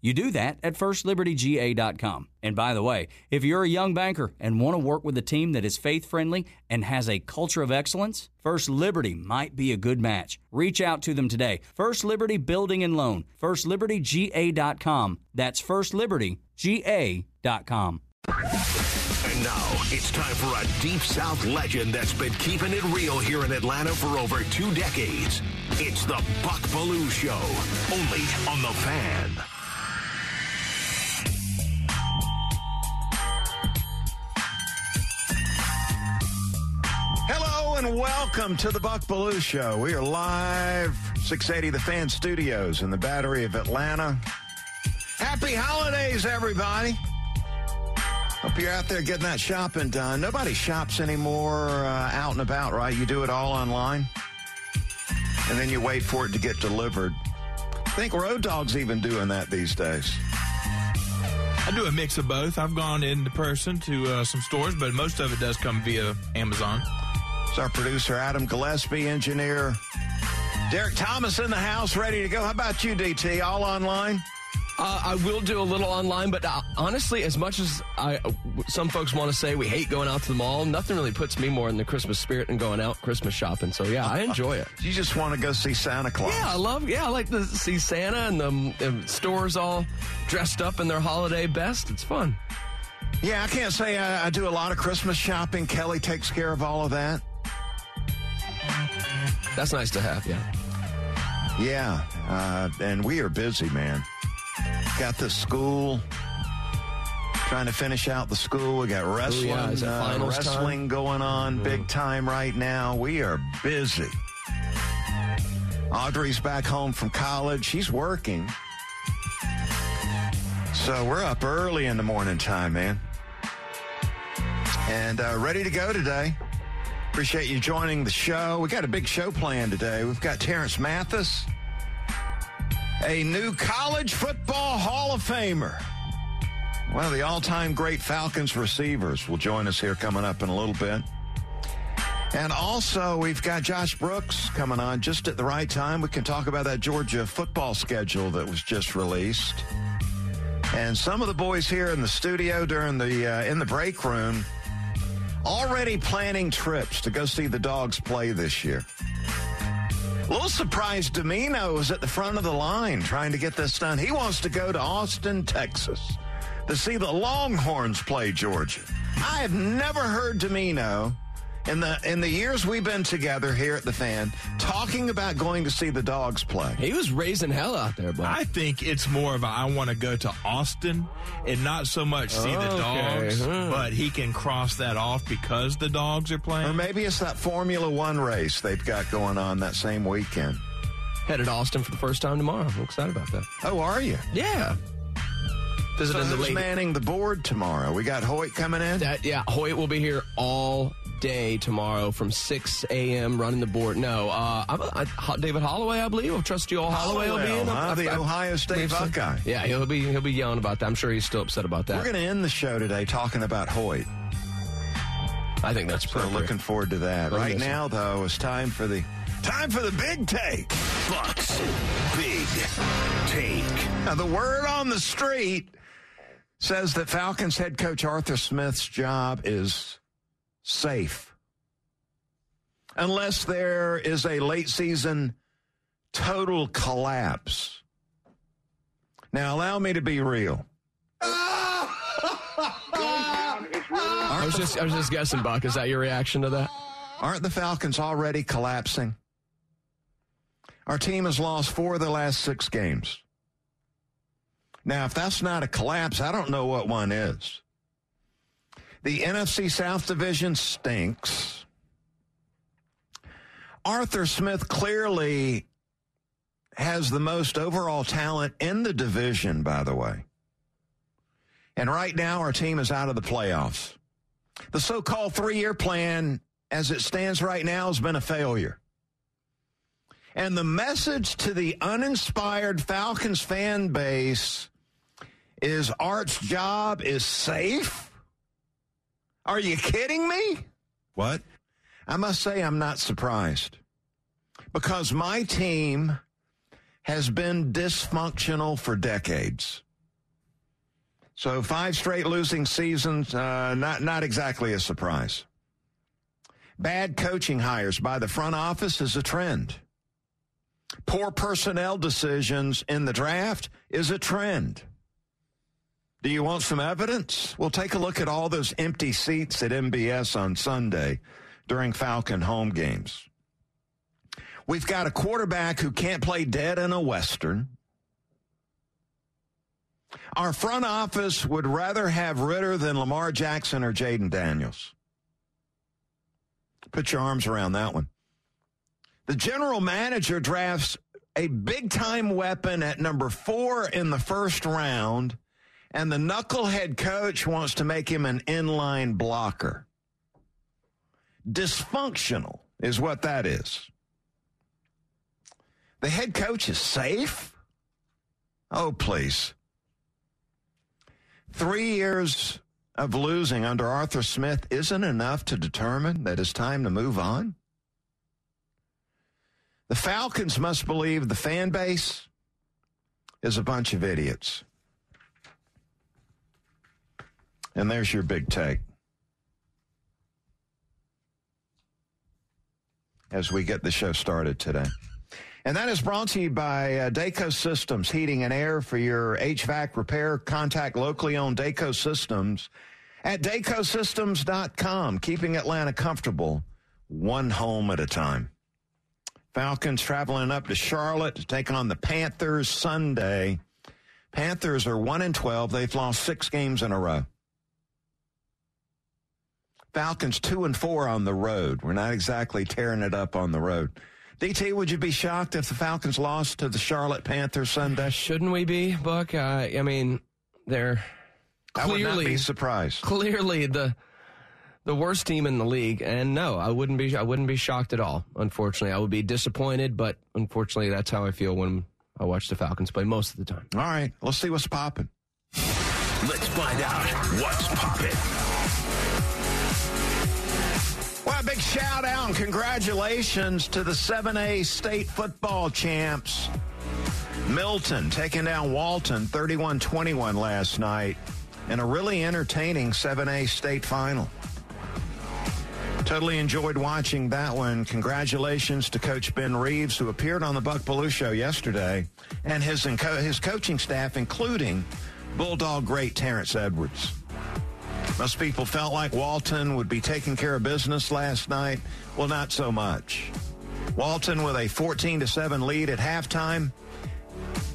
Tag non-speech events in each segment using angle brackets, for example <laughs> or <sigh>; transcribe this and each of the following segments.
You do that at firstlibertyga.com. And by the way, if you're a young banker and want to work with a team that is faith friendly and has a culture of excellence, First Liberty might be a good match. Reach out to them today. First Liberty Building and Loan, firstlibertyga.com. That's firstlibertyga.com. And now it's time for a Deep South legend that's been keeping it real here in Atlanta for over two decades. It's the Buck Belue Show, only on The Fan. Hello and welcome to the Buck Belue Show. We are live, 680 The Fan Studios in the Battery of Atlanta. Happy holidays, everybody. Hope you're out there getting that shopping done. Nobody shops anymore uh, out and about, right? You do it all online, and then you wait for it to get delivered. I think Road Dog's even doing that these days. I do a mix of both. I've gone in person to uh, some stores, but most of it does come via Amazon. It's our producer, Adam Gillespie, engineer Derek Thomas in the house, ready to go. How about you, DT? All online? Uh, I will do a little online, but uh, honestly, as much as I, some folks want to say we hate going out to the mall, nothing really puts me more in the Christmas spirit than going out Christmas shopping. So yeah, I enjoy it. <laughs> You just want to go see Santa Claus? Yeah, I love. Yeah, I like to see Santa and the, the stores all dressed up in their holiday best. It's fun. Yeah, I can't say I, I do a lot of Christmas shopping. Kelly takes care of all of that. That's nice to have. Yeah. Yeah, uh, and we are busy, man. Got the school. Trying to finish out the school. We got wrestling, yeah, uh, wrestling time? going on big time right now. We are busy. Audrey's back home from college. She's working. So we're up early in the morning time, man. And uh, ready to go today. Appreciate you joining the show. We got a big show planned today. We've got Terance Mathis, a new college football Hall of Famer. One of the all time great Falcons receivers will join us here coming up in a little bit. And also, we've got Josh Brooks coming on just at the right time. We can talk about that Georgia football schedule that was just released. And some of the boys here in the studio during the uh, in the break room already planning trips to go see the dogs play this year. A little surprised Domino is at the front of the line trying to get this done. He wants to go to Austin, Texas to see the Longhorns play Georgia. I have never heard Domino in the in the years we've been together here at the fan talking about going to see the dogs play. He was raising hell out there, bud. I think it's more of a I want to go to Austin and not so much see the dogs, huh. but he can cross that off because the dogs are playing. Or maybe it's that Formula One race they've got going on that same weekend. Headed to Austin for the first time tomorrow. I'm excited about that. Oh, are you? Yeah. So Visiting the who's manning the board tomorrow? We got Hoyt coming in. That, yeah, Hoyt will be here all day tomorrow from 6 a.m. running the board. No, uh, I'm, I, Ho- David Holloway, I believe. I'll trust you all. Holloway will be in. Huh? I- The I- Ohio State believe. Buckeye. Yeah, he'll be he'll be yelling about that. I'm sure he's still upset about that. We're going to end the show today talking about Hoyt. I think that's So looking forward to that. Gonna Right miss him. now, though, it's time for the time for the big take. Bucks Big Take. Now, the word on the street says that Falcons head coach Arthur Smith's job is safe. Unless there is a late season total collapse. Now, allow me to be real. <laughs> I was just I was just guessing, Buck. Is that your reaction to that? Aren't the Falcons already collapsing? Our team has lost four of the last six games. Now, if that's not a collapse, I don't know what one is. The NFC South Division stinks. Arthur Smith clearly has the most overall talent in the division, by the way. And right now, our team is out of the playoffs. The so called three year plan, as it stands right now, has been a failure. And the message to the uninspired Falcons fan base is Art's job is safe? Are you kidding me? What? I must say, I'm not surprised because my team has been dysfunctional for decades. So five straight losing seasons, uh, not not exactly a surprise. Bad coaching hires by the front office is a trend. Poor personnel decisions in the draft is a trend. Do you want some evidence? Well, take a look at all those empty seats at MBS on Sunday during Falcon home games. We've got a quarterback who can't play dead in a Western. Our front office would rather have Ridder than Lamar Jackson or Jayden Daniels. Put your arms around that one. The general manager drafts a big time weapon at number four in the first round, and the knucklehead coach wants to make him an inline blocker. Dysfunctional is what that is. The head coach is safe? Oh, please. Three years of losing under Arthur Smith isn't enough to determine that it's time to move on? The Falcons must believe the fan base is a bunch of idiots. And there's your big take. As we get the show started today. And that is brought to you by uh, Dayco Systems, heating and air for your HVAC repair. Contact locally owned Dayco Systems at daycosystems.com, keeping Atlanta comfortable one home at a time. Falcons traveling up to Charlotte to take on the Panthers Sunday. Panthers are 1 and 12. They've lost 6 games in a row. Falcons 2 and 4 on the road. We're not exactly tearing it up on the road. DT, would you be shocked if the Falcons lost to the Charlotte Panthers Sunday? Shouldn't we be, Buck? Uh, I mean, they're clearly I would not be surprised. Clearly the the worst team in the league, and no, I wouldn't be. I wouldn't be shocked at all. Unfortunately, I would be disappointed, but unfortunately, that's how I feel when I watch the Falcons play most of the time. All right, let's see what's popping. Let's find out what's popping. Big shout out and congratulations to the 7A state football champs. Milton taking down Walton 31 21 last night in a really entertaining 7A state final. Totally enjoyed watching that one. Congratulations to Coach Ben Reeves, who appeared on the Buck Belue show yesterday, and his, his coaching staff, including Bulldog great Terrence Edwards. Most people felt like Walton would be taking care of business last night. Well, not so much. Walton with a 14 to 7 lead at halftime.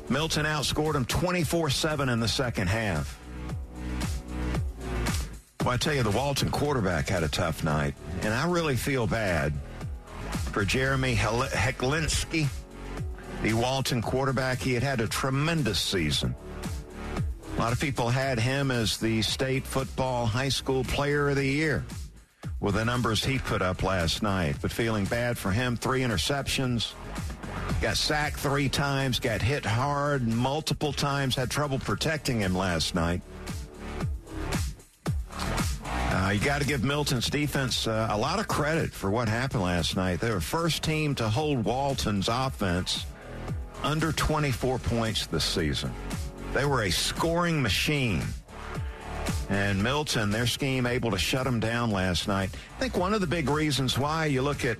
Milton outscored them 24 7 in the second half. Well, I tell you, the Walton quarterback had a tough night, and I really feel bad for Jeremy Hecklinski, the Walton quarterback. He had had a tremendous season. A lot of people had him as the state football high school player of the year with the numbers he put up last night. But feeling bad for him, three interceptions, got sacked three times, got hit hard multiple times, had trouble protecting him last night. Uh, you got to give Milton's defense uh, a lot of credit for what happened last night. They were first team to hold Walton's offense under 24 points this season. They were a scoring machine. And Milton, their scheme, able to shut them down last night. I think one of the big reasons why you look at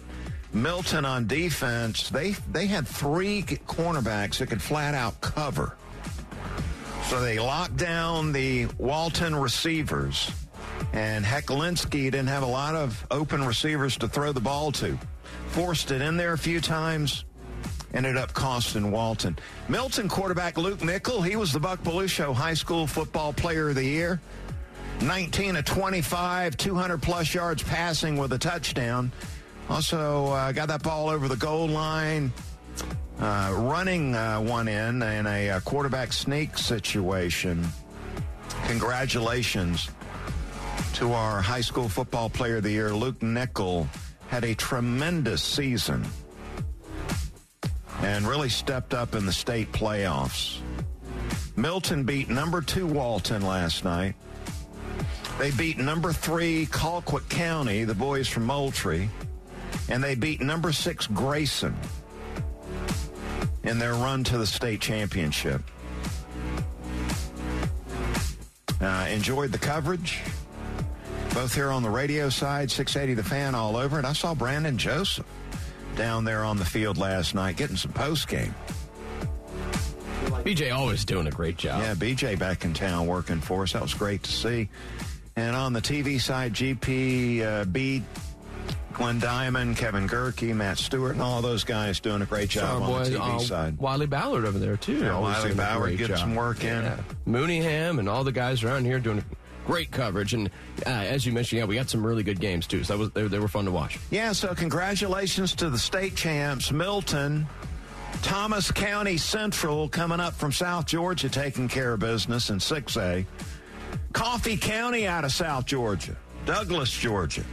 Milton on defense, they they had three cornerbacks that could flat out cover. So they locked down the Walton receivers and Hecklinski didn't have a lot of open receivers to throw the ball to. Forced it in there a few times, ended up costing Walton. Milton quarterback Luke Nickel, he was the Buck Belue High School Football Player of the Year. 19 of 25, 200 plus yards passing with a touchdown. Also uh, got that ball over the goal line, uh, running uh, one in in a, a quarterback sneak situation. Congratulations to our high school football player of the year, Luke Nickel. Had a tremendous season and really stepped up in the state playoffs. Milton beat number two Walton last night. They beat number three Colquitt County, the boys from Moultrie, and they beat number six Grayson in their run to the state championship. Uh, enjoyed the coverage, both here on the radio side, 680 The Fan all over, and I saw Brandon Joseph down there on the field last night getting some post game. BJ always doing a great job. Yeah, BJ back in town working for us. That was great to see. And on the TV side, GP uh, beat Glenn Diamond, Kevin Gerke, Matt Stewart, and all those guys doing a great job Our on the TV uh, side. Wiley Ballard over there too. Yeah, Wiley Ballard getting some work in. Yeah. Mooneyham and all the guys around here doing great coverage. And uh, as you mentioned, yeah, we got some really good games too. So that was they, they were fun to watch. Yeah, so congratulations to the state champs, Milton. Thomas County Central coming up from South Georgia taking care of business in 6A. Coffee County out of South Georgia. Douglas, Georgia.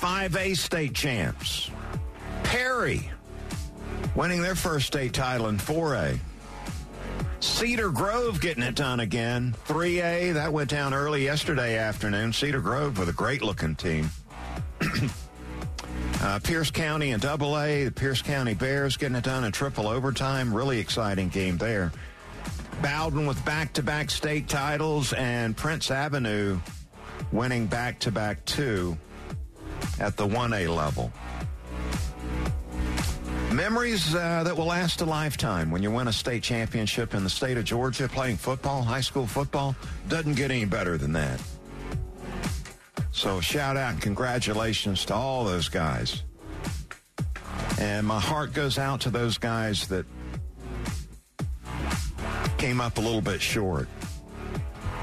5A state champs. Perry winning their first state title in 4A. Cedar Grove getting it done again. 3A, that went down early yesterday afternoon. Cedar Grove with a great looking team. <clears throat> Uh, Pierce County and Double A, the Pierce County Bears getting it done in triple overtime. Really exciting game there. Bowden with back-to-back state titles and Prince Avenue winning back-to-back two at the 1A level. Memories uh, that will last a lifetime when you win a state championship in the state of Georgia playing football, high school football. Doesn't get any better than that. So shout out and congratulations to all those guys. And my heart goes out to those guys that came up a little bit short.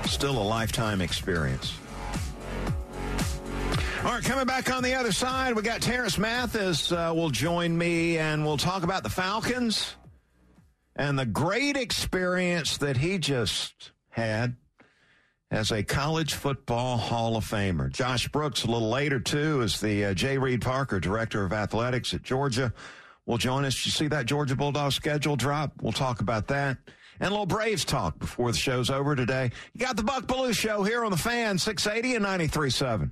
Still a lifetime experience. All right, coming back on the other side, we got Terance Mathis uh, will join me and we'll talk about the Falcons and the great experience that he just had as a college football Hall of Famer. Josh Brooks, a little later, too, is the uh, J. Reid Parker, Director of Athletics at Georgia, will join us. You see that Georgia Bulldog schedule drop? We'll talk about that. And a little Braves talk before the show's over today. You got the Buck Belue Show here on the fan, 680 and 93.7.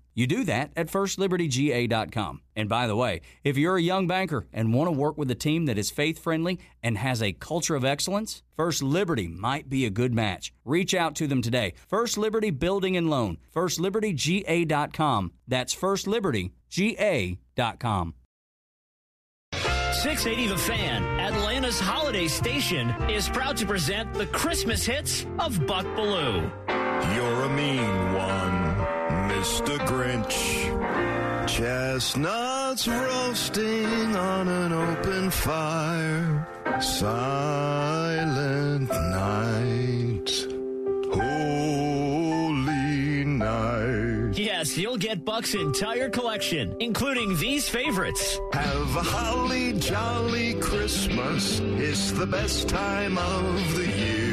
You do that at firstlibertyga.com. And by the way, if you're a young banker and want to work with a team that is faith friendly and has a culture of excellence, First Liberty might be a good match. Reach out to them today. First Liberty Building and Loan, firstlibertyga.com. That's firstlibertyga.com. 680 The Fan, Atlanta's holiday station, is proud to present the Christmas hits of Buck Belue. You're a mean one, Mr. Grinch. Chestnuts roasting on an open fire. Silent night. Holy night. Yes, you'll get Buck's entire collection, including these favorites. Have a holly jolly Christmas. It's the best time of the year.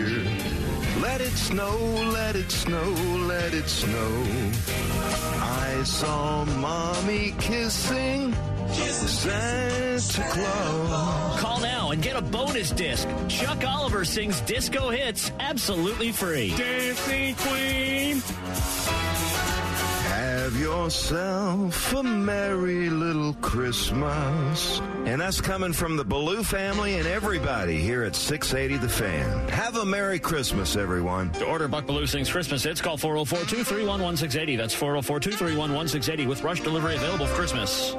Let it snow, let it snow, let it snow. I saw mommy kissing Santa Claus. Call now and get a bonus disc. Chuck Oliver sings disco hits absolutely free. Dancing Queen. Yourself a merry little Christmas. And that's coming from the Belue family and everybody here at 680 The Fan. Have a Merry Christmas, everyone. To order Buck Belue Sings Christmas hits, call 404 231 1680. That's 404 231 1680 with rush delivery available for Christmas.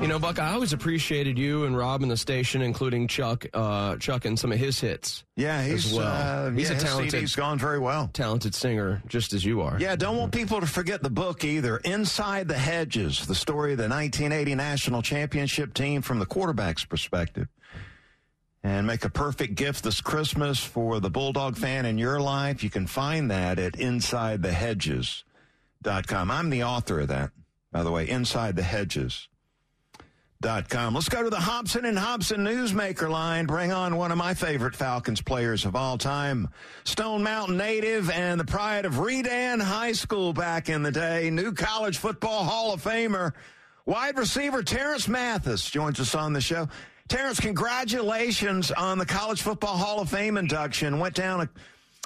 You know, Buck, I always appreciated you and Rob in the station, including Chuck, uh, Chuck and some of his hits. Yeah, he's well. uh, he's yeah, a talented, He's gone very well. talented singer, just as you are. Yeah, don't want people to forget the book either. Inside the Hedges, the story of the 1980 national championship team from the quarterback's perspective. And make a perfect gift this Christmas for the Bulldog fan in your life. You can find that at InsideTheHedges.com. I'm the author of that, by the way, Inside the Hedges. Com. Let's go to the Hobson and Hobson Newsmaker line. Bring on one of my favorite Falcons players of all time, Stone Mountain native and the pride of Redan High School back in the day. New college football Hall of Famer, wide receiver Terance Mathis joins us on the show. Terance, congratulations on the College Football Hall of Fame induction. Went down, uh,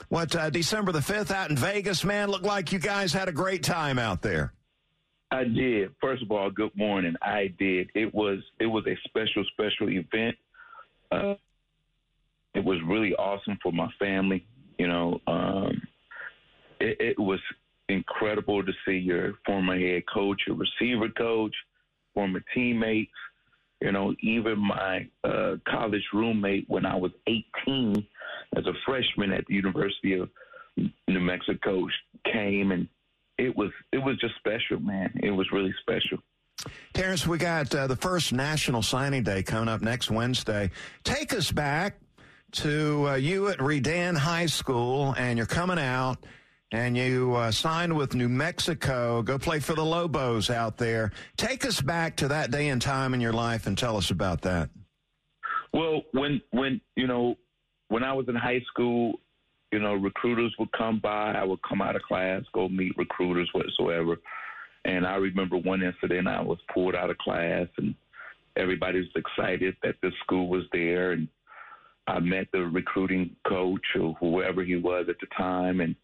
what, uh, December the 5th out in Vegas, man. Looked like you guys had a great time out there. I did. First of all, good morning. I did. It was it was a special special event. Uh, it was really awesome for my family. You know, um, it, it was incredible to see your former head coach, your receiver coach, former teammates. You know, even my uh, college roommate when I was 18 as a freshman at the University of New Mexico came and it was it was just special, man. It was really special. Terance, we got uh, the first National Signing Day coming up next Wednesday. Take us back to uh, you at Redan High School, and you're coming out, and you uh, signed with New Mexico. Go play for the Lobos out there. Take us back to that day and time in your life, and tell us about that. Well, when when you know when I was in high school, you know, recruiters would come by. I would come out of class, go meet recruiters whatsoever. And I remember one incident I was pulled out of class and everybody was excited that this school was there and I met the recruiting coach or whoever he was at the time and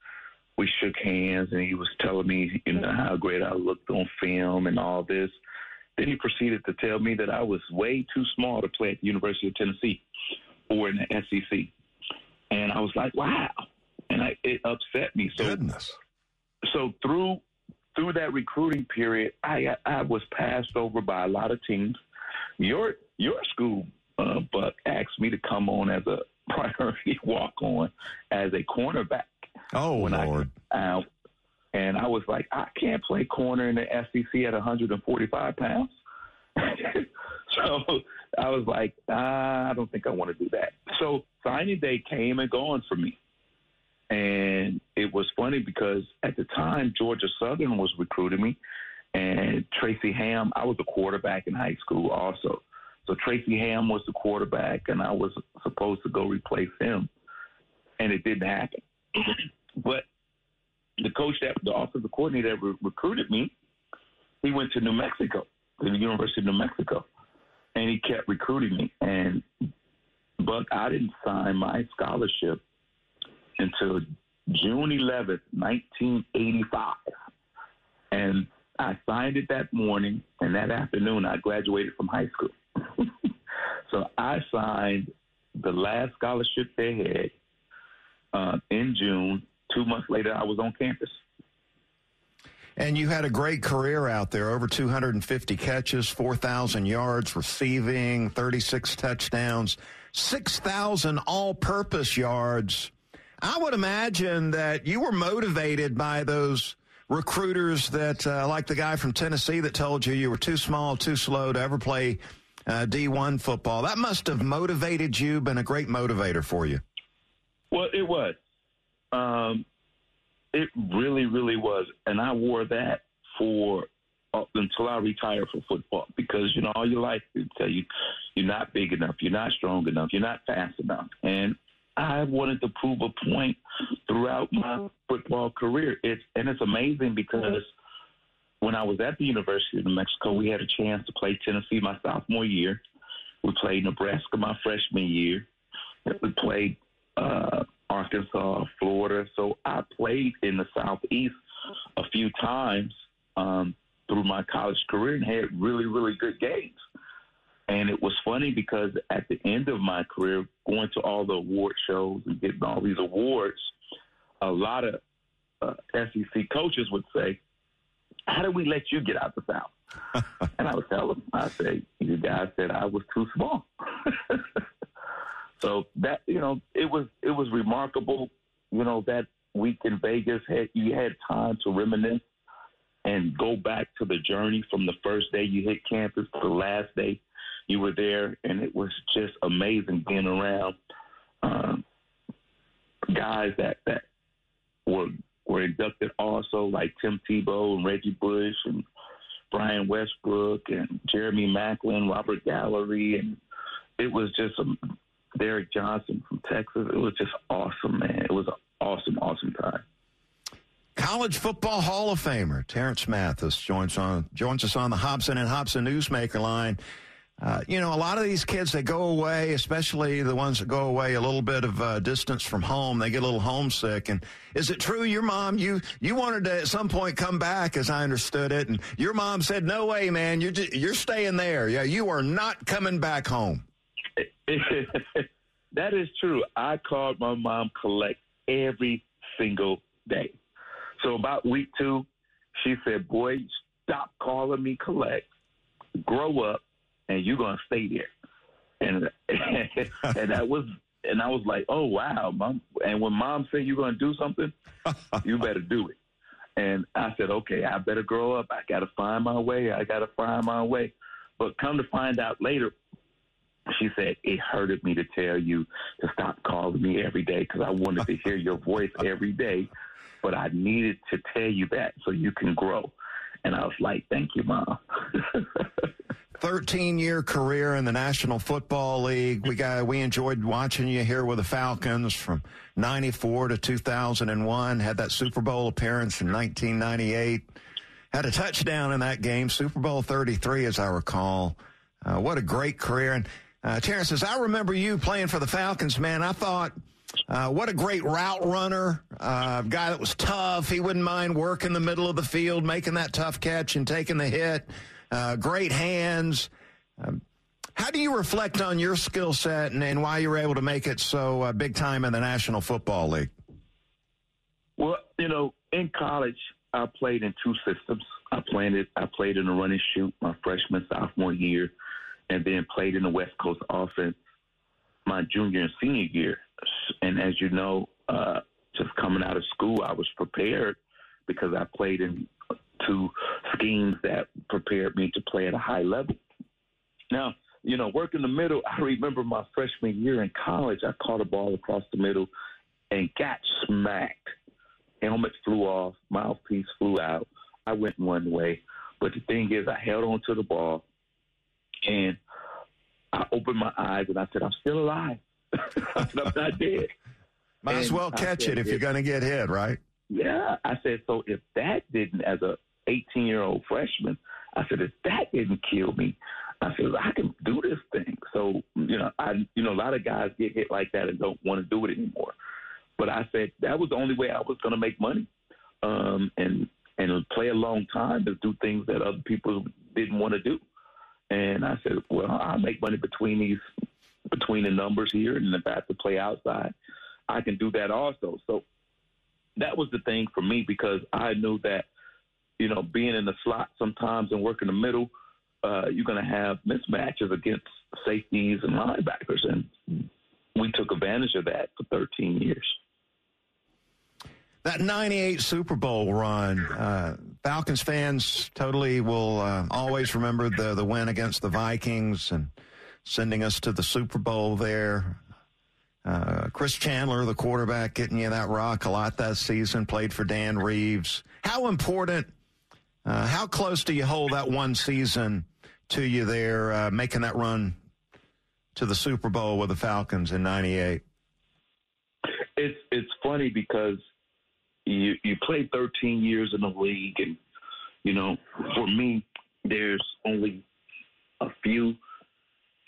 we shook hands and he was telling me, you know, how great I looked on film and all this. Then he proceeded to tell me that I was way too small to play at the University of Tennessee or in the SEC. And I was like, wow. And I, it upset me. So, Goodness. so through through that recruiting period, I I was passed over by a lot of teams. Your your school, uh, Buck, asked me to come on as a <laughs> priority walk on as a cornerback. Oh, when Lord. I out, and I was like, I can't play corner in the SEC at 145 pounds. <laughs> so I was like, ah, I don't think I want to do that. So signing day came and gone for me. And it was funny because at the time, Georgia Southern was recruiting me, and Tracy Ham, I was a quarterback in high school also. So Tracy Ham was the quarterback, and I was supposed to go replace him. And it didn't happen. but the coach that, the offensive coordinator that re- recruited me, he went to New Mexico, to the University of New Mexico, and he kept recruiting me. And but I didn't sign my scholarship until June 11th, 1985. And I signed it that morning, and that afternoon I graduated from high school. <laughs> so I signed the last scholarship they had uh, in June. Two months later, I was on campus. And you had a great career out there over 250 catches, 4,000 yards receiving, 36 touchdowns, 6,000 all purpose yards. I would imagine that you were motivated by those recruiters that, uh, like the guy from Tennessee that told you you were too small, too slow to ever play uh, D1 football. That must have motivated you, been a great motivator for you. Well, it was. Um, it really, really was, and I wore that for uh, until I retired from football because you know all your life they tell you you're not big enough, you're not strong enough, you're not fast enough, and I wanted to prove a point throughout my football career. It's and it's amazing because when I was at the University of New Mexico, we had a chance to play Tennessee my sophomore year. We played Nebraska my freshman year. We played uh, Arkansas, Florida. So I played in the Southeast a few times um, through my college career and had really, really good games. And it was funny because at the end of my career, going to all the award shows and getting all these awards, a lot of uh, SEC coaches would say, "How did we let you get out of the South?" <laughs> and I would tell them, "I say, you guys said I was too small." <laughs> so that you know, it was it was remarkable. You know that week in Vegas had you had time to reminisce and go back to the journey from the first day you hit campus to the last day you were there, and it was just amazing being around um, guys that that were were inducted also, like Tim Tebow and Reggie Bush and Brian Westbrook and Jeremy Maclin, Robert Gallery, and it was just a Derrick Johnson from Texas. It was just awesome, man. It was an awesome, awesome time. College Football Hall of Famer Terance Mathis joins on joins us on the Hobson and Hobson Newsmaker line. Uh, you know, a lot of these kids, they go away, especially the ones that go away a little bit of uh, distance from home. They get a little homesick. And is it true your mom, you, you wanted to at some point come back, as I understood it, and your mom said, no way, man, you're, just, you're staying there. Yeah, you are not coming back home. <laughs> that is true. I called my mom collect every single day. So about week two, she said, boy, stop calling me collect. Grow up and you're gonna stay there. And <laughs> and that was and I was like, oh wow, mom. And when mom said you're gonna do something, <laughs> you better do it. And I said, okay, I better grow up. I got to find my way. I got to find my way. But come to find out later, she said it hurted me to tell you to stop calling me every day because I wanted to hear your voice every day, but I needed to tell you that so you can grow. And I was like, thank you, mom. <laughs> 13 year career in the National Football League. We got we enjoyed watching you here with the Falcons from 94 to 2001. Had that Super Bowl appearance in 1998. Had a touchdown in that game, Super Bowl 33, as I recall. Uh, what a great career! And uh, Terance says, I remember you playing for the Falcons, man. I thought. Uh, what a great route runner, uh, guy that was tough. He wouldn't mind working the middle of the field, making that tough catch and taking the hit uh, great hands. Um, how do you reflect on your skill set and, and, why you were able to make it so uh, big time in the National Football League? Well, you know, in college, I played in two systems. I played. I played in the running shoot my freshman sophomore year, and then played in the West Coast offense my junior and senior year. And as you know, uh, just coming out of school, I was prepared because I played in to schemes that prepared me to play at a high level. Now, you know, working the middle, <laughs> I remember my freshman year in college, I caught a ball across the middle and got smacked. Helmet flew off, mouthpiece flew out. I went one way. But the thing is, I held on to the ball and I opened my eyes and I said, I'm still alive. <laughs> I I'm not dead. <laughs> Might and as well catch said, it if you're going to get hit, right? Yeah. I said, so if that didn't, as a 18 year old freshman. I said, if that didn't kill me, I said, I can do this thing. So, you know, I, you know, a lot of guys get hit like that and don't want to do it anymore. But I said that was the only way I was going to make money, um, and and play a long time to do things that other people didn't want to do. And I said, well, I'll make money between these, between the numbers here, and if I have to play outside, I can do that also. So that was the thing for me because I knew that you know, being in the slot sometimes and working the middle, uh, you're going to have mismatches against safeties and linebackers. And we took advantage of that for 13 years. That 98 Super Bowl run, uh, Falcons fans totally will uh, always remember the, the win against the Vikings and sending us to the Super Bowl there. Uh, Chris Chandler, the quarterback, getting you that rock a lot that season, played for Dan Reeves. How important uh, how close do you hold that one season to you there, uh, making that run to the Super Bowl with the Falcons in '98? It's it's funny because you you played 13 years in the league, and you know, for me, there's only a few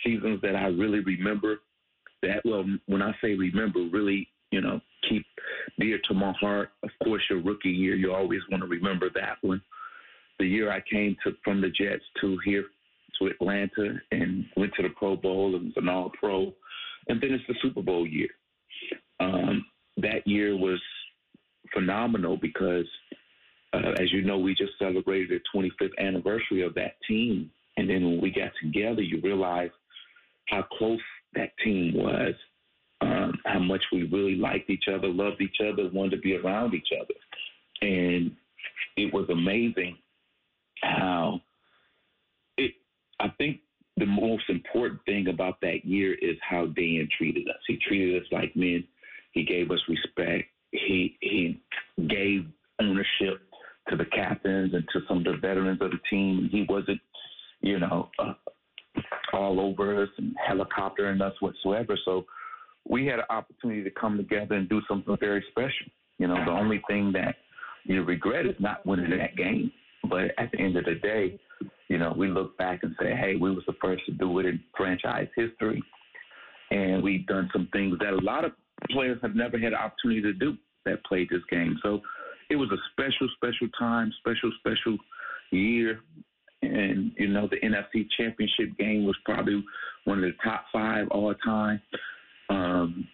seasons that I really remember. That well, when I say remember, really, you know, keep dear to my heart. Of course, your rookie year, you always want to remember that one the year I came to from the Jets to here to Atlanta and went to the Pro Bowl and was an All Pro, and then it's the Super Bowl year. Um, that year was phenomenal because, uh, as you know, we just celebrated the 25th anniversary of that team, and then when we got together, you realize how close that team was, um, how much we really liked each other, loved each other, wanted to be around each other, and it was amazing how it. I think the most important thing about that year is how Dan treated us. He treated us like men. He gave us respect. He he gave ownership to the captains and to some of the veterans of the team. He wasn't, you know, uh, all over us and helicoptering us whatsoever. So we had an opportunity to come together and do something very special. You know, the only thing that you regret is not winning that game. But at the end of the day, you know, we look back and say, hey, we was the first to do it in franchise history. And we've done some things that a lot of players have never had an opportunity to do that played this game. So it was a special, special time, special, special year. And, you know, the NFC championship game was probably one of the top five all time. Um,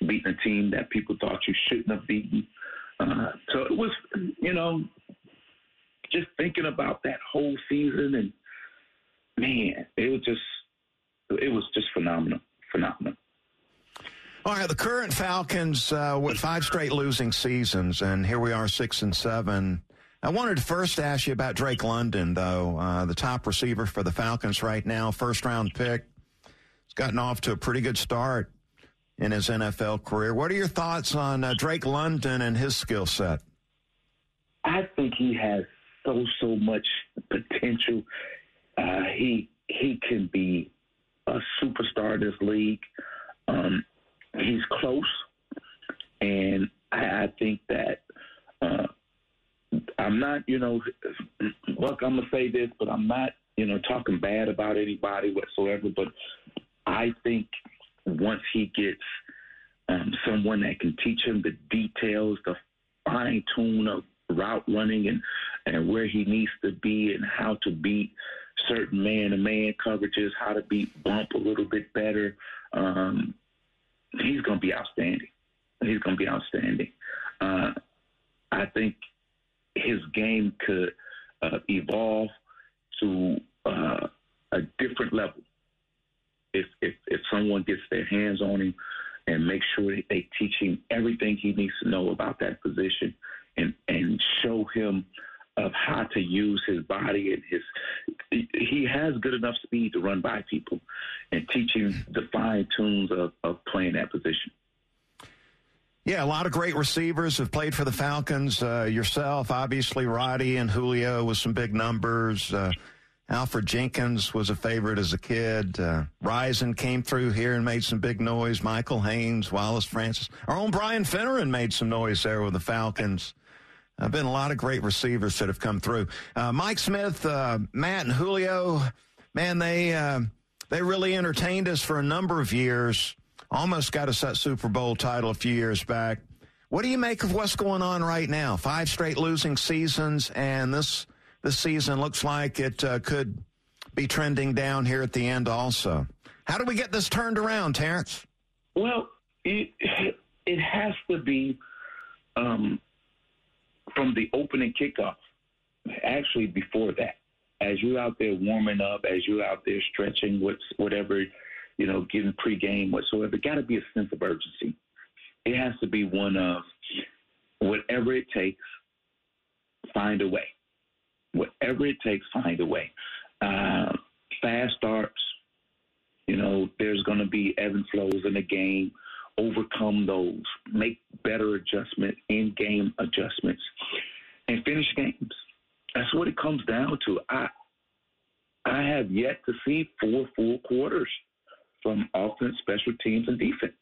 beating a team that people thought you shouldn't have beaten. Uh, so it was, you know, just thinking about that whole season and man, it was just it was just phenomenal, phenomenal. All right, the current Falcons uh, with five straight losing seasons, and here we are, six and seven. I wanted to first ask you about Drake London, though, uh, the top receiver for the Falcons right now, first round pick. He's gotten off to a pretty good start in his NFL career. What are your thoughts on uh, Drake London and his skill set? I think he has so so much potential. Uh, he he can be a superstar in this league. Um, he's close, and I, I think that uh, I'm not, you know, look, I'm gonna say this, but I'm not, you know, talking bad about anybody whatsoever. But I think once he gets um, someone that can teach him the details, the fine tune of route running and and where he needs to be and how to beat certain man to man coverages, how to beat bump a little bit better. Um, he's going to be outstanding. He's going to be outstanding. Uh, I think his game could uh, evolve to uh, a different level if, if if someone gets their hands on him and make sure they teach him everything he needs to know about that position and and show him of how to use his body and his he has good enough speed to run by people teach him the fine tunes of, of playing that position. Yeah, a lot of great receivers have played for the Falcons. Uh, yourself, obviously, Roddy and Julio with some big numbers. Uh, Alfred Jenkins was a favorite as a kid. Uh, came through here and made some big noise. Michael Haynes, Wallace Francis. Our own Brian Finneran made some noise there with the Falcons. Uh, been a lot of great receivers that have come through. Uh, Mike Smith, uh, Matt, and Julio, man, they uh, they really entertained us for a number of years. Almost got us that Super Bowl title a few years back. What do you make of what's going on right now? Five straight losing seasons, and this this season looks like it uh, could be trending down here at the end. Also, how do we get this turned around, Terance? Well, it it has to be. Um, from the opening kickoff, actually before that, as you're out there warming up, as you're out there stretching, whatever, you know, getting pregame whatsoever, got to be a sense of urgency. It has to be one of whatever it takes, find a way. Whatever it takes, find a way. Uh, fast starts, you know, there's going to be ebb and flows in the game overcome those, make better adjustments, in game adjustments, and finish games. That's what it comes down to. I I have yet to see four full quarters from offense, special teams, and defense,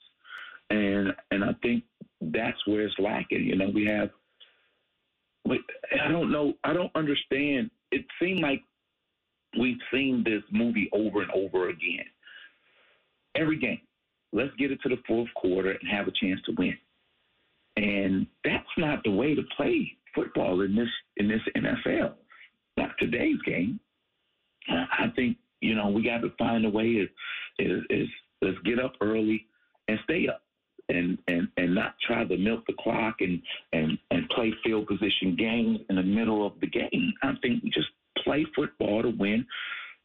and and I think that's where it's lacking. You know, we have. I don't know. I don't understand. It seemed like we've seen this movie over and over again. Every game, Let's get it to the fourth quarter and have a chance to win. And that's not the way to play football in this in this NFL. not today's game. I think you know we got to find a way is, is let's get up early and stay up and and and not try to milk the clock and and and play field position games in the middle of the game. I think we just play football to win.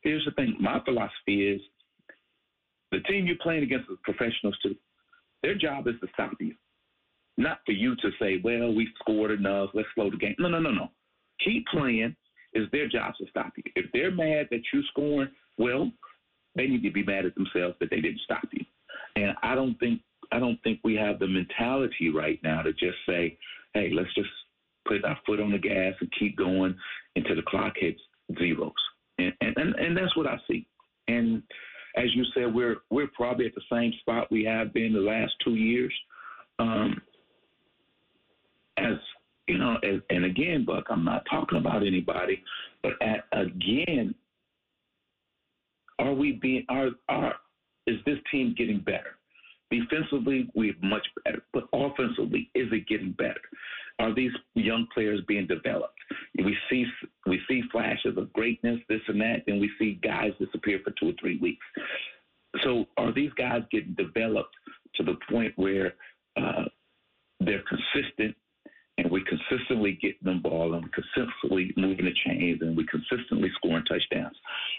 Here's the thing: my philosophy is the team you're playing against is professionals too. Their job is to stop you, not for you to say, "Well, we scored enough. Let's slow the game." No, no, no, no. Keep playing. It's their job to stop you. If they're mad that you're scoring, well, they need to be mad at themselves that they didn't stop you. And I don't think I don't think we have the mentality right now to just say, "Hey, let's just put our foot on the gas and keep going until the clock hits zeros." And and and, that's what I see. And as you said, we're we're probably at the same spot we have been the last two years. Um, as you know, as, and again, Buck, I'm not talking about anybody, but at, again, are we being are are is this team getting better? Defensively, we're much better, but offensively, is it getting better? Are these young players being developed? We see we see flashes of greatness, this and that, and we see guys disappear for two or three weeks. So, are these guys getting developed to the point where uh, they're consistent and we consistently getting them ball and we consistently moving the chains and we consistently scoring touchdowns.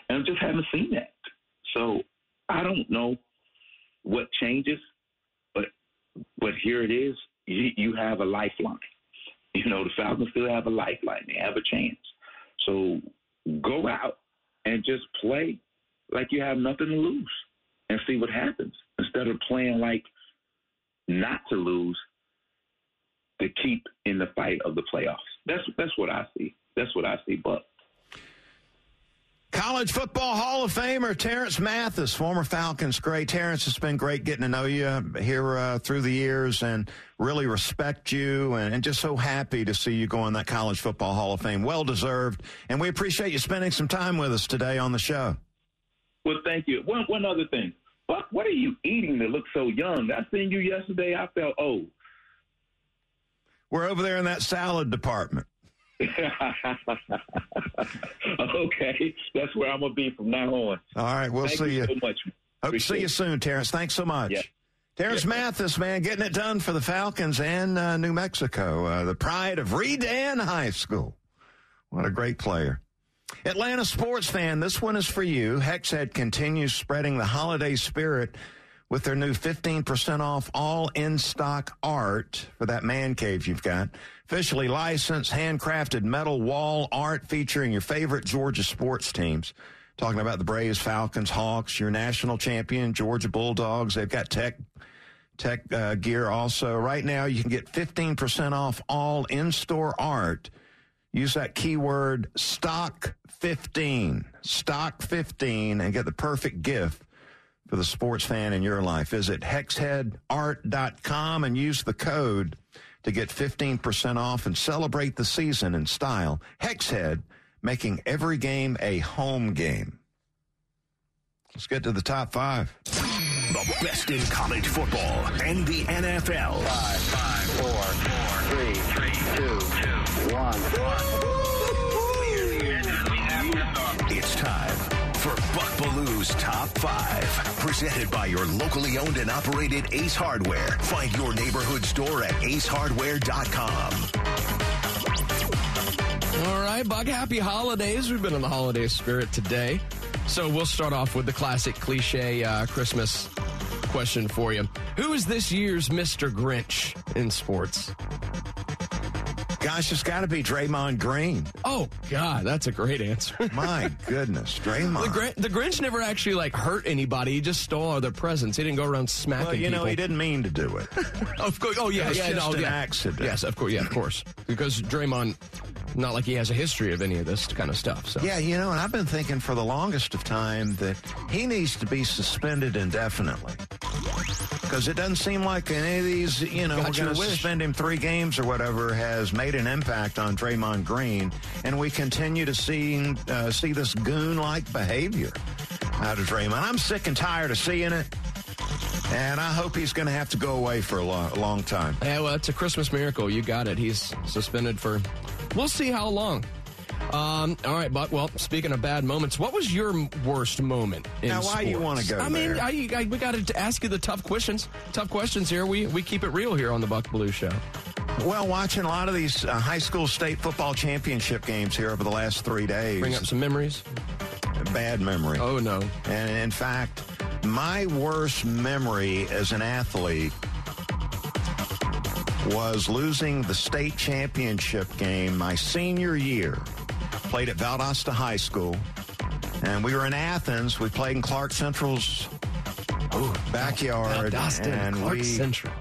And I just haven't seen that. So I don't know what changes, but but here it is. You, you have a lifeline. You know, the Falcons still have a lifeline. They have a chance. So go out and just play like you have nothing to lose and see what happens instead of playing like not to lose to keep in the fight of the playoffs. That's that's what I see. That's what I see, But College Football Hall of Famer Terance Mathis, former Falcons great. Terrence, it's been great getting to know you here uh, through the years and really respect you and, and, just so happy to see you go in that College Football Hall of Fame. Well deserved. And we appreciate you spending some time with us today on the show. Well, thank you. One, one other thing. Buck, what are you eating that looks so young? I seen you yesterday. I felt old. We're over there in that salad department. <laughs> okay, that's where I'm gonna be from now on. All right, we'll Thank see you. you. So much. Hope to see you soon, Terance. Thanks so much. Yeah. Terance Yeah. Mathis, man, getting it done for the Falcons and uh, New Mexico, uh, the pride of Redan High School. What a great player. Atlanta sports fan, this one is for you. Hexhead continues spreading the holiday spirit with their new 15% off all in stock art for that man cave you've got. Officially licensed, handcrafted metal wall art featuring your favorite Georgia sports teams. Talking about the Braves, Falcons, Hawks, your national champion, Georgia Bulldogs. They've got tech tech uh, gear also. Right now, you can get 15% off all in store art. Use that keyword stock 15, stock 15, and get the perfect gift for the sports fan in your life. Visit hexheadart.com and use the code to get 15% off and celebrate the season in style. Hexhead, making every game a home game. Let's get to the top five. The best in college football and the NFL. Five, five, four, four, three, three, two, two, one. It's time for Buck Belue's Top 5. Presented by your locally owned and operated Ace Hardware. Find your neighborhood store at acehardware.com. All right, Buck, happy holidays. We've been in the holiday spirit today. So we'll start off with the classic cliche uh, Christmas question for you. Who is this year's Mr. Grinch in sports? Gosh, it's got to be Draymond Green. Oh, God, that's a great answer. <laughs> My goodness, Draymond. The, Gr- the Grinch never actually like hurt anybody. He just stole all their presents. He didn't go around smacking well, you know, people. he didn't mean to do it. <laughs> Of course. Oh yeah, It was yeah. just no, an yeah. accident. Yes, of course. Yeah, of course. Because Draymond, not like he has a history of any of this kind of stuff. So Yeah, you know, and I've been thinking for the longest of time that he needs to be suspended indefinitely. Because it doesn't seem like any of these, you know, Got we're going to suspend him three games or whatever has made an impact on Draymond Green, and we continue to see uh, see this goon-like behavior out of Draymond. I'm sick and tired of seeing it, and I hope he's going to have to go away for a long, long time. Yeah, well, it's a Christmas miracle. You got it. He's suspended for. We'll see how long. Um, all right, but well, speaking of bad moments, what was your worst moment? In Now, why do you wanna go I mean. I, I, we got to ask you the tough questions. Tough questions here. We we keep it real here on the Buck Belue Show. Well, watching a lot of these uh, high school state football championship games here over the last three days. Bring up some memories. bad memory. Oh no, And in fact, my worst memory as an athlete was losing the state championship game my senior year. Played at Valdosta High School. And we were in Athens. We played in Clark Central's backyard. Valdosta and Clark we, Central.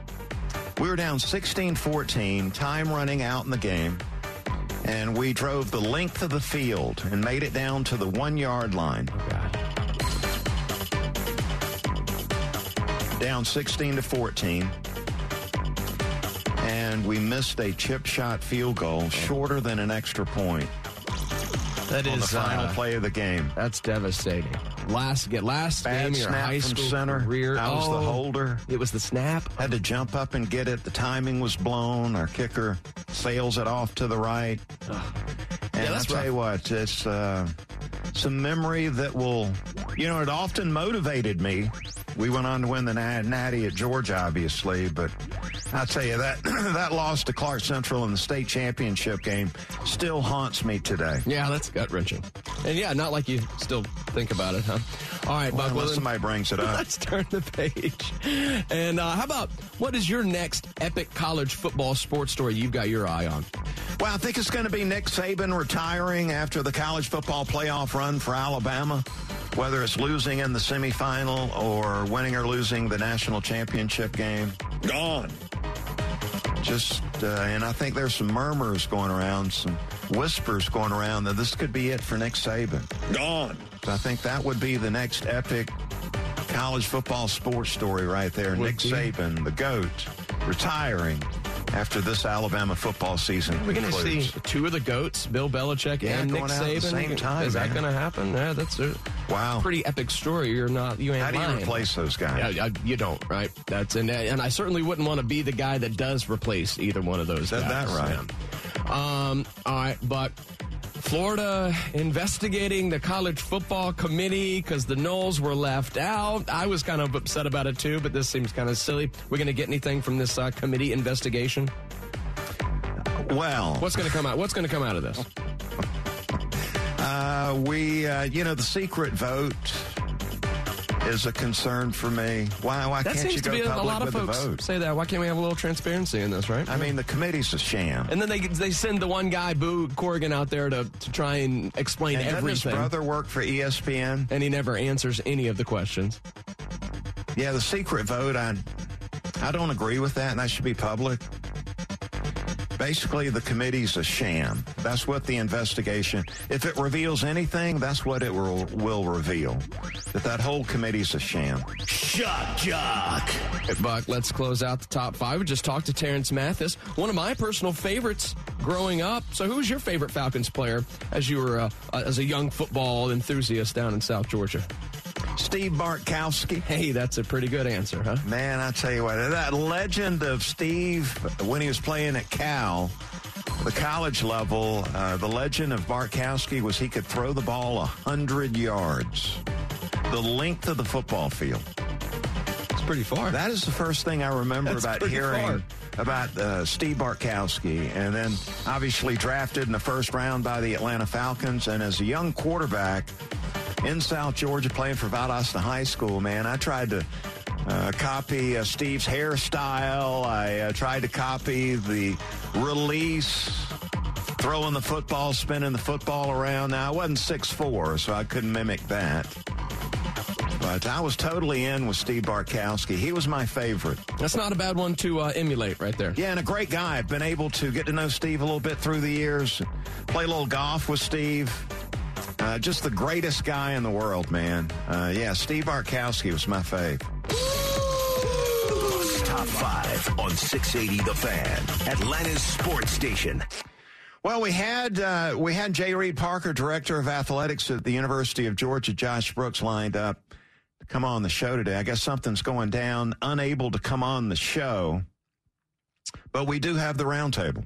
we were down 16-14, time running out in the game. And we drove the length of the field and made it down to the one-yard line. Oh, down 16 to 14. And we missed a chip shot field goal shorter than an extra point That on the final uh, play of the game. That's devastating. Last get last Bad game your high from school center. career. I was the Oh, holder. It was the snap. Had to jump up and get it. The timing was blown. Our kicker sails it off to the right. And Yeah, I'll tell you what, it's uh, some memory that will, you know, it often motivated me. We went on to win the Natty at Georgia, obviously, but I'll tell you that <clears throat> that loss to Clark Central in the state championship game still haunts me today. Yeah, that's gut wrenching. And yeah, not like you still think about it, huh? All right, Well, Buck. unless somebody brings it up. <laughs> Let's turn the page. And uh, how about what is your next epic college football sports story you've got your eye on? Well, I think it's going to be Nick Saban retiring after the college football playoff run for Alabama, whether it's losing in the semifinal or winning or losing the national championship game. Gone. Just, uh, and I think there's some murmurs going around, some whispers going around that this could be it for Nick Saban. Gone. So I think that would be the next epic college football sports story right there. Nick be. Saban, the GOAT, retiring after this Alabama football season. We're going to see two of the goats, Bill Belichick Yeah, and Nick out at Saban. the same time, Is that going to happen? Yeah, that's a Wow. pretty epic story. You're not. You ain't How do you lying. replace those guys? Yeah, you don't, right? That's and and I certainly wouldn't want to be the guy that does replace either one of those. Said that guys. right. Yeah. Um. All right, but Florida investigating the college football committee because the Noles were left out. I was kind of upset about it too, but this seems kind of silly. We're going to get anything from this uh, committee investigation? Well, What's going to come out? What's going to come out of this? <laughs> uh, we, uh, you know, the secret vote is a concern for me. Why? Why That can't you go be a, public lot of with folks the vote? say that. Why can't we have a little transparency in this, right? I mean, the committee's a sham. And then they they send the one guy, Boo Corrigan, out there to, to try and explain And doesn't his everything. brother work for ESPN? and he never answers any of the questions. Yeah, the secret vote. I, I don't agree with that, and that should be public. Basically, the committee's a sham. That's what the investigation. If it reveals anything, that's what it will will reveal. That that whole committee's a sham. Shock Jock. Hey, Buck, let's close out the top five. We just talked to Terance Mathis, one of my personal favorites growing up. So, who's your favorite Falcons player as you were uh, as a young football enthusiast down in South Georgia? Steve Bartkowski. Hey, that's a pretty good answer, huh? Man, I tell you what, that legend of Steve when he was playing at Cal, the college level, uh, the legend of Bartkowski was he could throw the ball a hundred yards, the length of the football field. It's pretty far. That is the first thing I remember That's about hearing about uh, Steve Bartkowski, and then obviously drafted in the first round by the Atlanta Falcons, and as a young quarterback in South Georgia playing for Valdosta High School, man, I tried to uh, copy uh, Steve's hairstyle. I uh, tried to copy the release. Throwing the football, spinning the football around. Now, I wasn't 6'4", so I couldn't mimic that. But I was totally in with Steve Bartkowski. He was my favorite. That's not a bad one to uh, emulate right there. Yeah, and a great guy. I've been able to get to know Steve a little bit through the years, play a little golf with Steve. Uh, just the greatest guy in the world, man. Uh, yeah, Steve Bartkowski was my fave. Top five on 680 The Fan, Atlanta's sports station. Well, we had uh, we had J. Reid Parker, director of athletics at the University of Georgia, Josh Brooks, lined up to come on the show today. I guess something's going down, unable to come on the show, but we do have the roundtable.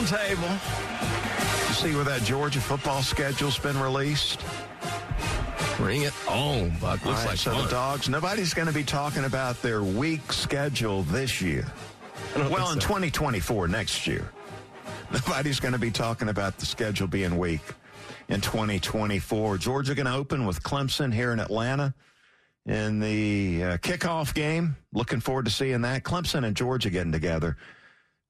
Roundtable. You see where that Georgia football schedule's been released? Bring it on, Buck. Looks right, like so fun. the dogs. Nobody's going to be talking about their week schedule this year. Well, think in 2024, next year, <laughs> nobody's going to be talking about the schedule being weak in 2024. Georgia going to open with Clemson here in Atlanta in the uh, kickoff game. Looking forward to seeing that. Clemson and Georgia getting together.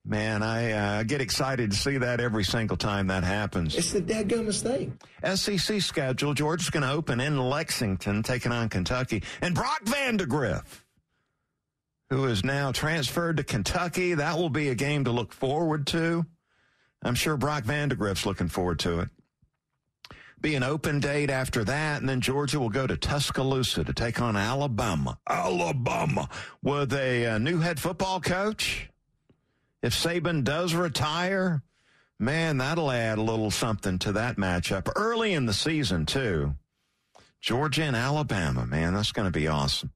Man, I uh, get excited to see that every single time that happens. It's the dadgummest thing. SEC schedule. Georgia's going to open in Lexington, taking on Kentucky. And Brock Vandegrift, who is now transferred to Kentucky. That will be a game to look forward to. I'm sure Brock Vandegrift's looking forward to it. Be an open date after that, and then Georgia will go to Tuscaloosa to take on Alabama. Alabama with a, uh new head football coach. If Saban does retire, Man, that'll add a little something to that matchup early in the season, too. Georgia and Alabama, man, that's going to be awesome.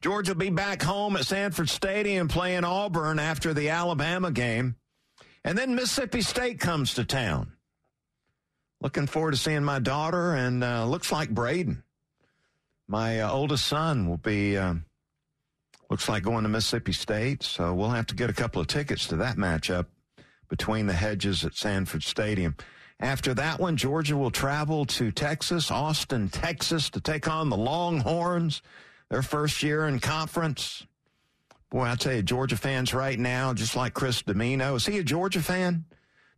Georgia will be back home at Sanford Stadium playing Auburn after the Alabama game. And then Mississippi State comes to town. Looking forward to seeing my daughter, and uh, looks like Braden, my uh, oldest son, will be. Um, looks like going to Mississippi State, so we'll have to get a couple of tickets to that matchup between the hedges at Sanford Stadium. After that one, Georgia will travel to Texas, Austin, Texas, to take on the Longhorns, their first year in conference. Boy, I tell you, Georgia fans right now, just like Chris Dimino, is he a Georgia fan?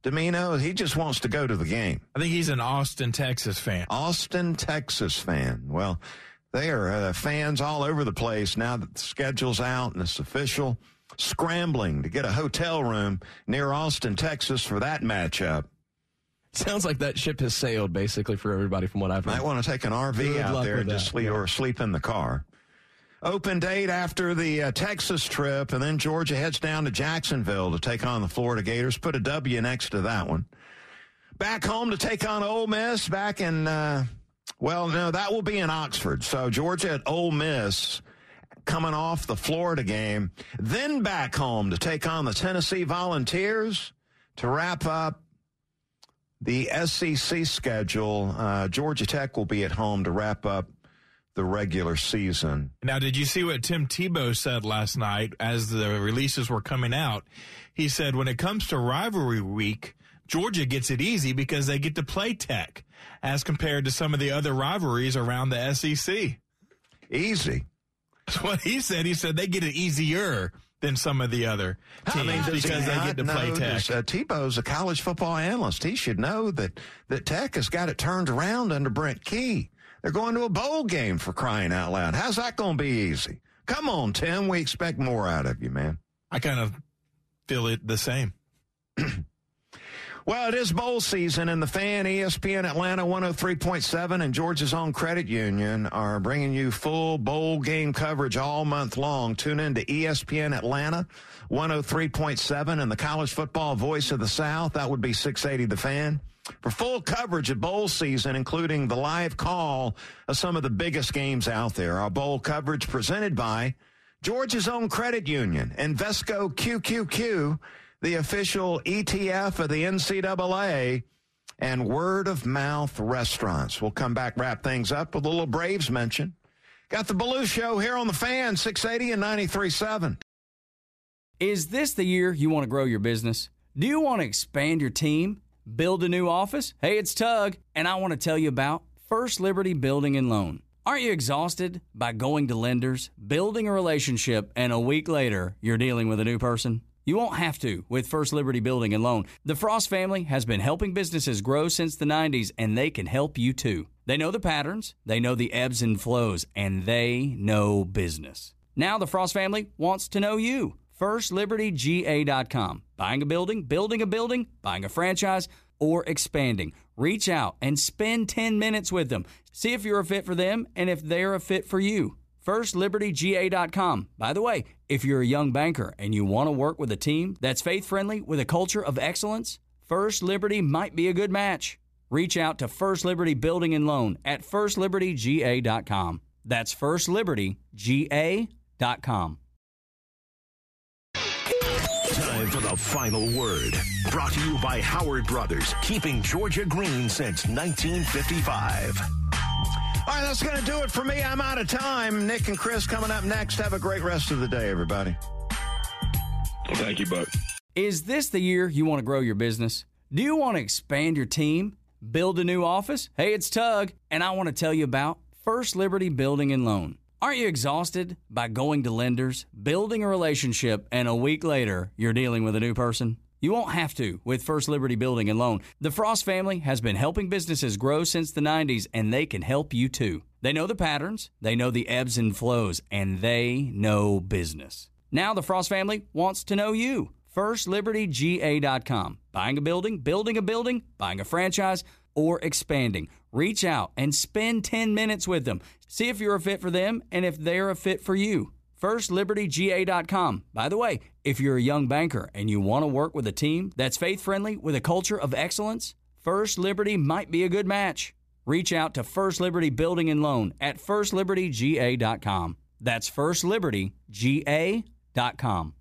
Dimino, he just wants to go to the game. I think he's an Austin, Texas fan. Austin, Texas fan. Well, they are uh, fans all over the place now that the schedule's out and it's official. Scrambling to get a hotel room near Austin, Texas for that matchup. Sounds like that ship has sailed, basically, for everybody from what I've heard. Might want to take an RV Good out there and just sleep yeah. or sleep in the car. Open date after the uh, Texas trip, and then Georgia heads down to Jacksonville to take on the Florida Gators. Put a W next to that one. Back home to take on Ole Miss. Back in, uh, well, no, that will be in Oxford. So Georgia at Ole Miss coming off the Florida game. Then back home to take on the Tennessee Volunteers to wrap up the SEC schedule. Uh, Georgia Tech will be at home to wrap up the regular season. Now, did you see what Tim Tebow said last night as the releases were coming out? He said, when it comes to rivalry week, Georgia gets it easy because they get to play Tech as compared to some of the other rivalries around the SEC. Easy. That's what he said. He said they get it easier than some of the other teams does he because they get to play Tech. this? Uh, Tebow's a college football analyst. He should know that, that Tech has got it turned around under Brent Key. They're going to a bowl game for crying out loud. How's that going to be easy? Come on, Tim. We expect more out of you, man. I kind of feel it the same. <clears throat> Well, it is bowl season, and the fan, ESPN Atlanta 103.7 and Georgia's own credit union are bringing you full bowl game coverage all month long. Tune in to ESPN Atlanta 103.7 and the college football voice of the South. That would be 680 The Fan. For full coverage of bowl season, including the live call of some of the biggest games out there. Our bowl coverage presented by Georgia's own credit union, Invesco QQQ, the official ETF of the NCAA, and word of mouth restaurants. We'll come back, wrap things up with a little Braves mention. Got the Belue Show here on the fan, 680 and 93.7. Is this the year you want to grow your business? Do you want to expand your team? Build a new office? Hey, it's Tug, and I want to tell you about First Liberty Building and Loan. Aren't you exhausted by going to lenders, building a relationship, and a week later you're dealing with a new person? You won't have to with First Liberty Building and Loan. The Frost family has been helping businesses grow since the 90s, and they can help you too. They know the patterns, they know the ebbs and flows, and they know business. Now the Frost family wants to know you. FirstLibertyGA.com. Buying a building, building a building, buying a franchise, or expanding. Reach out and spend 10 minutes with them. See if you're a fit for them and if they're a fit for you. FirstLibertyGA.com. By the way, if you're a young banker and you want to work with a team that's faith friendly with a culture of excellence, First Liberty might be a good match. Reach out to First Liberty Building and Loan at FirstLibertyGA.com. That's FirstLibertyGA.com. Time for the final word. Brought to you by Howard Brothers, keeping Georgia green since 1955. All right, that's going to do it for me. I'm out of time. Nick and Chris coming up next. Have a great rest of the day, everybody. Thank you, Buck. Is this the year you want to grow your business? Do you want to expand your team? Build a new office? Hey, it's Tug, and I want to tell you about First Liberty Building and Loan. Aren't you exhausted by going to lenders, building a relationship, and a week later you're dealing with a new person? You won't have to with First Liberty Building and Loan. The Frost family has been helping businesses grow since the 90s, and they can help you too. They know the patterns, they know the ebbs and flows, and they know business. Now the Frost family wants to know you. FirstLibertyGA.com. Buying a building, building a building, buying a franchise, or expanding. Reach out and spend 10 minutes with them. See if you're a fit for them and if they're a fit for you. FirstLibertyGA.com. By the way, if you're a young banker and you want to work with a team that's faith friendly with a culture of excellence, First Liberty might be a good match. Reach out to First Liberty Building and Loan at FirstLibertyGA.com. That's FirstLibertyGA.com.